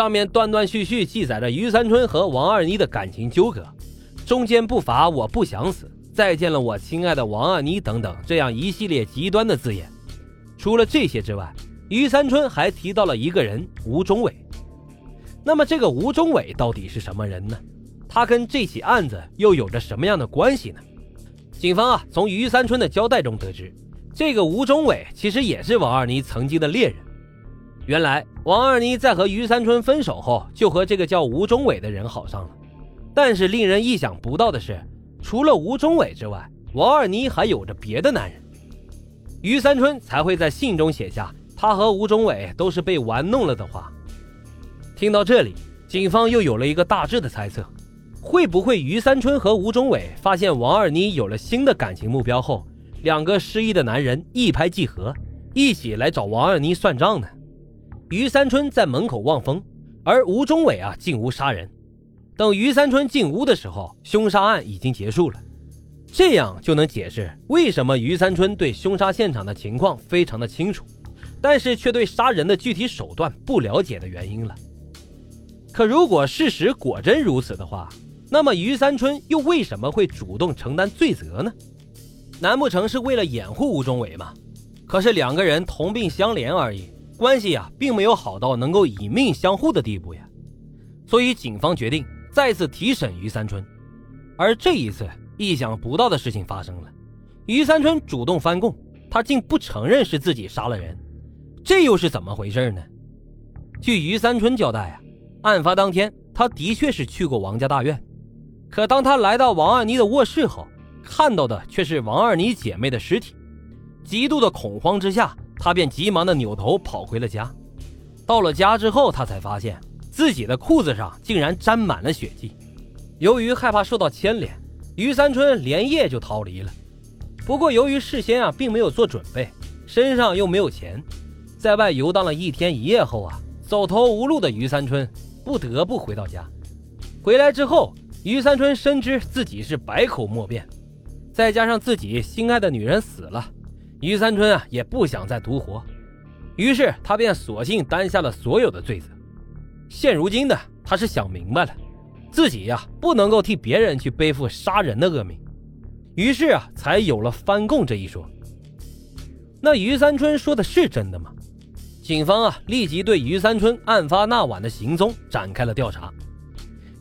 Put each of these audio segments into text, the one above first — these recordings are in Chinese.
上面断断续续记载着于三春和王二妮的感情纠葛，中间不乏“我不想死”“再见了我亲爱的王二妮”等等这样一系列极端的字眼。除了这些之外，于三春还提到了一个人吴忠伟。那么这个吴忠伟到底是什么人呢？他跟这起案子又有着什么样的关系呢？警方啊，从于三春的交代中得知，这个吴忠伟其实也是王二妮曾经的恋人。原来王二妮在和于三春分手后，就和这个叫吴忠伟的人好上了。但是令人意想不到的是，除了吴忠伟之外，王二妮还有着别的男人。于三春才会在信中写下他和吴忠伟都是被玩弄了的话。听到这里，警方又有了一个大致的猜测：会不会于三春和吴忠伟发现王二妮有了新的感情目标后，两个失忆的男人一拍即合，一起来找王二妮算账呢？于三春在门口望风，而吴忠伟啊进屋杀人。等于三春进屋的时候，凶杀案已经结束了。这样就能解释为什么于三春对凶杀现场的情况非常的清楚，但是却对杀人的具体手段不了解的原因了。可如果事实果真如此的话，那么于三春又为什么会主动承担罪责呢？难不成是为了掩护吴忠伟吗？可是两个人同病相怜而已，关系呀并没有好到能够以命相护的地步呀。所以警方决定再次提审于三春，而这一次。意想不到的事情发生了，于三春主动翻供，他竟不承认是自己杀了人，这又是怎么回事呢？据于三春交代啊，案发当天他的确是去过王家大院，可当他来到王二妮的卧室后，看到的却是王二妮姐妹的尸体，极度的恐慌之下，他便急忙的扭头跑回了家。到了家之后，他才发现自己的裤子上竟然沾满了血迹，由于害怕受到牵连。于三春连夜就逃离了，不过由于事先啊并没有做准备，身上又没有钱，在外游荡了一天一夜后啊，走投无路的于三春不得不回到家。回来之后，于三春深知自己是百口莫辩，再加上自己心爱的女人死了，于三春啊也不想再独活，于是他便索性担下了所有的罪责。现如今呢，他是想明白了。自己呀，不能够替别人去背负杀人的恶名，于是啊，才有了翻供这一说。那于三春说的是真的吗？警方啊，立即对于三春案发那晚的行踪展开了调查。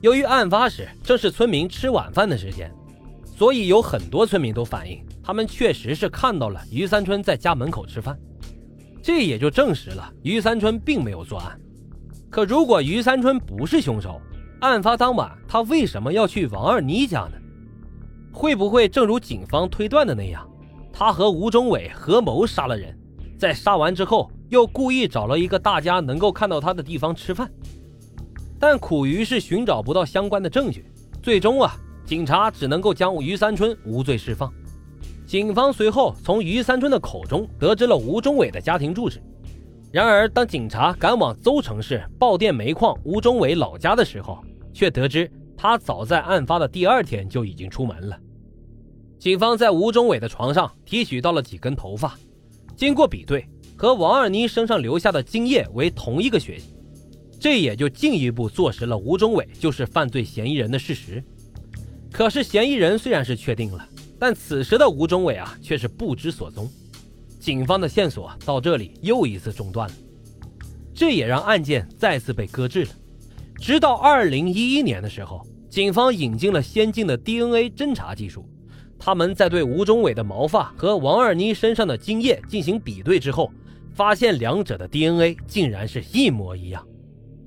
由于案发时正是村民吃晚饭的时间，所以有很多村民都反映，他们确实是看到了于三春在家门口吃饭。这也就证实了于三春并没有作案。可如果于三春不是凶手，案发当晚，他为什么要去王二妮家呢？会不会正如警方推断的那样，他和吴忠伟合谋杀了人，在杀完之后又故意找了一个大家能够看到他的地方吃饭？但苦于是寻找不到相关的证据，最终啊，警察只能够将于三春无罪释放。警方随后从于三春的口中得知了吴忠伟的家庭住址。然而，当警察赶往邹城市爆店煤矿吴忠伟老家的时候，却得知他早在案发的第二天就已经出门了。警方在吴忠伟的床上提取到了几根头发，经过比对，和王二妮身上留下的精液为同一个血型，这也就进一步坐实了吴忠伟就是犯罪嫌疑人的事实。可是，嫌疑人虽然是确定了，但此时的吴忠伟啊却是不知所踪。警方的线索到这里又一次中断了，这也让案件再次被搁置了。直到二零一一年的时候，警方引进了先进的 DNA 侦查技术。他们在对吴忠伟的毛发和王二妮身上的精液进行比对之后，发现两者的 DNA 竟然是一模一样。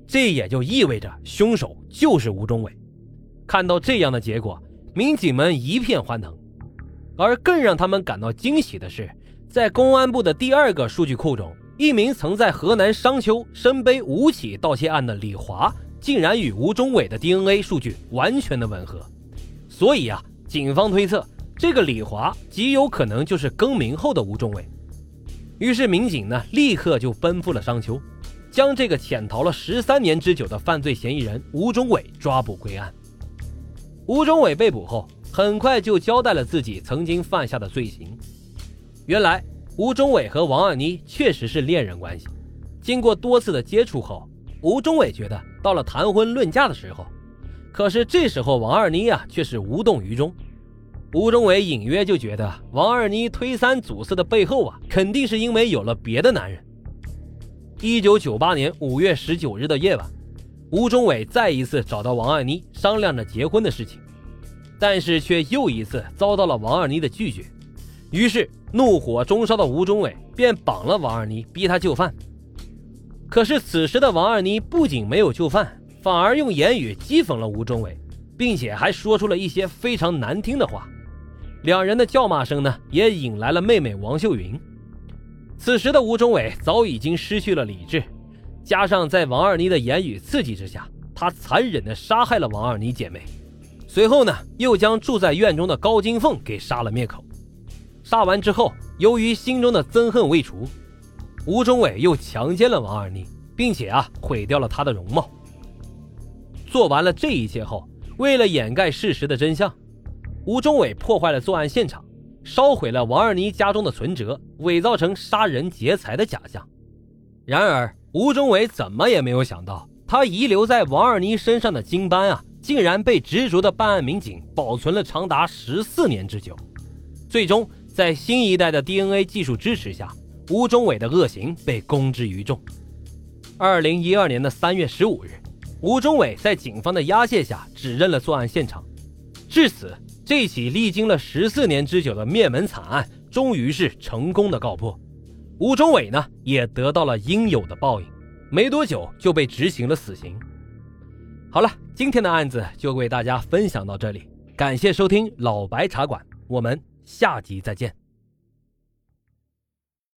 这也就意味着凶手就是吴忠伟。看到这样的结果，民警们一片欢腾。而更让他们感到惊喜的是，在公安部的第二个数据库中，一名曾在河南商丘身背五起盗窃案的李华。竟然与吴忠伟的 DNA 数据完全的吻合，所以啊，警方推测这个李华极有可能就是更名后的吴忠伟。于是民警呢，立刻就奔赴了商丘，将这个潜逃了十三年之久的犯罪嫌疑人吴忠伟抓捕归案。吴忠伟被捕后，很快就交代了自己曾经犯下的罪行。原来，吴忠伟和王二妮确实是恋人关系，经过多次的接触后。吴忠伟觉得到了谈婚论嫁的时候，可是这时候王二妮啊却是无动于衷。吴忠伟隐约就觉得王二妮推三阻四的背后啊，肯定是因为有了别的男人。一九九八年五月十九日的夜晚，吴忠伟再一次找到王二妮商量着结婚的事情，但是却又一次遭到了王二妮的拒绝。于是怒火中烧的吴忠伟便绑了王二妮，逼她就范。可是此时的王二妮不仅没有就范，反而用言语讥讽了吴忠伟，并且还说出了一些非常难听的话。两人的叫骂声呢，也引来了妹妹王秀云。此时的吴忠伟早已经失去了理智，加上在王二妮的言语刺激之下，他残忍地杀害了王二妮姐妹。随后呢，又将住在院中的高金凤给杀了灭口。杀完之后，由于心中的憎恨未除。吴忠伟又强奸了王二妮，并且啊毁掉了她的容貌。做完了这一切后，为了掩盖事实的真相，吴忠伟破坏了作案现场，烧毁了王二妮家中的存折，伪造成杀人劫财的假象。然而，吴忠伟怎么也没有想到，他遗留在王二妮身上的精斑啊，竟然被执着的办案民警保存了长达十四年之久。最终，在新一代的 DNA 技术支持下。吴忠伟的恶行被公之于众。二零一二年的三月十五日，吴忠伟在警方的押解下指认了作案现场。至此，这起历经了十四年之久的灭门惨案终于是成功的告破。吴忠伟呢，也得到了应有的报应，没多久就被执行了死刑。好了，今天的案子就为大家分享到这里，感谢收听老白茶馆，我们下集再见。